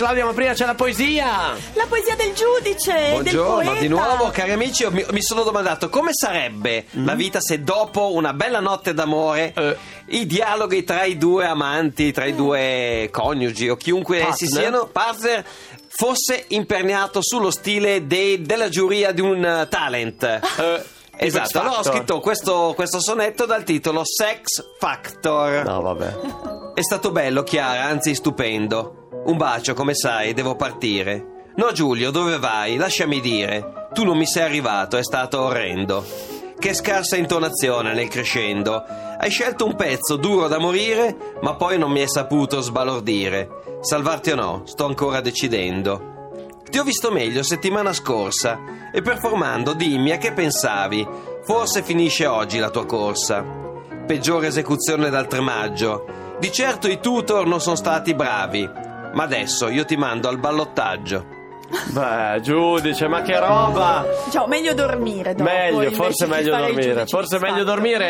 Claudia, ma prima c'è la poesia! La poesia del giudice! del Buongiorno, poeta. di nuovo cari amici, mi, mi sono domandato come sarebbe la vita se dopo una bella notte d'amore Eh. i dialoghi tra i due amanti, tra i due coniugi o chiunque essi Partner. siano, partner, fosse imperniato sullo stile dei- della giuria di un eh, talent. Eh, Esatto, allora ho scritto questo, questo sonetto dal titolo Sex Factor. No, vabbè. È stato bello, Chiara, anzi stupendo. Un bacio, come sai, devo partire. No, Giulio, dove vai? Lasciami dire. Tu non mi sei arrivato, è stato orrendo. Che scarsa intonazione nel crescendo. Hai scelto un pezzo duro da morire, ma poi non mi hai saputo sbalordire. Salvarti o no, sto ancora decidendo. Ti ho visto meglio settimana scorsa e performando dimmi a che pensavi. Forse finisce oggi la tua corsa. Peggiore esecuzione dal 3 maggio. Di certo i tutor non sono stati bravi, ma adesso io ti mando al ballottaggio. Beh, giudice, ma che roba! Diciamo, meglio dormire dopo. Meglio, forse meglio dormire. Forse meglio dormire.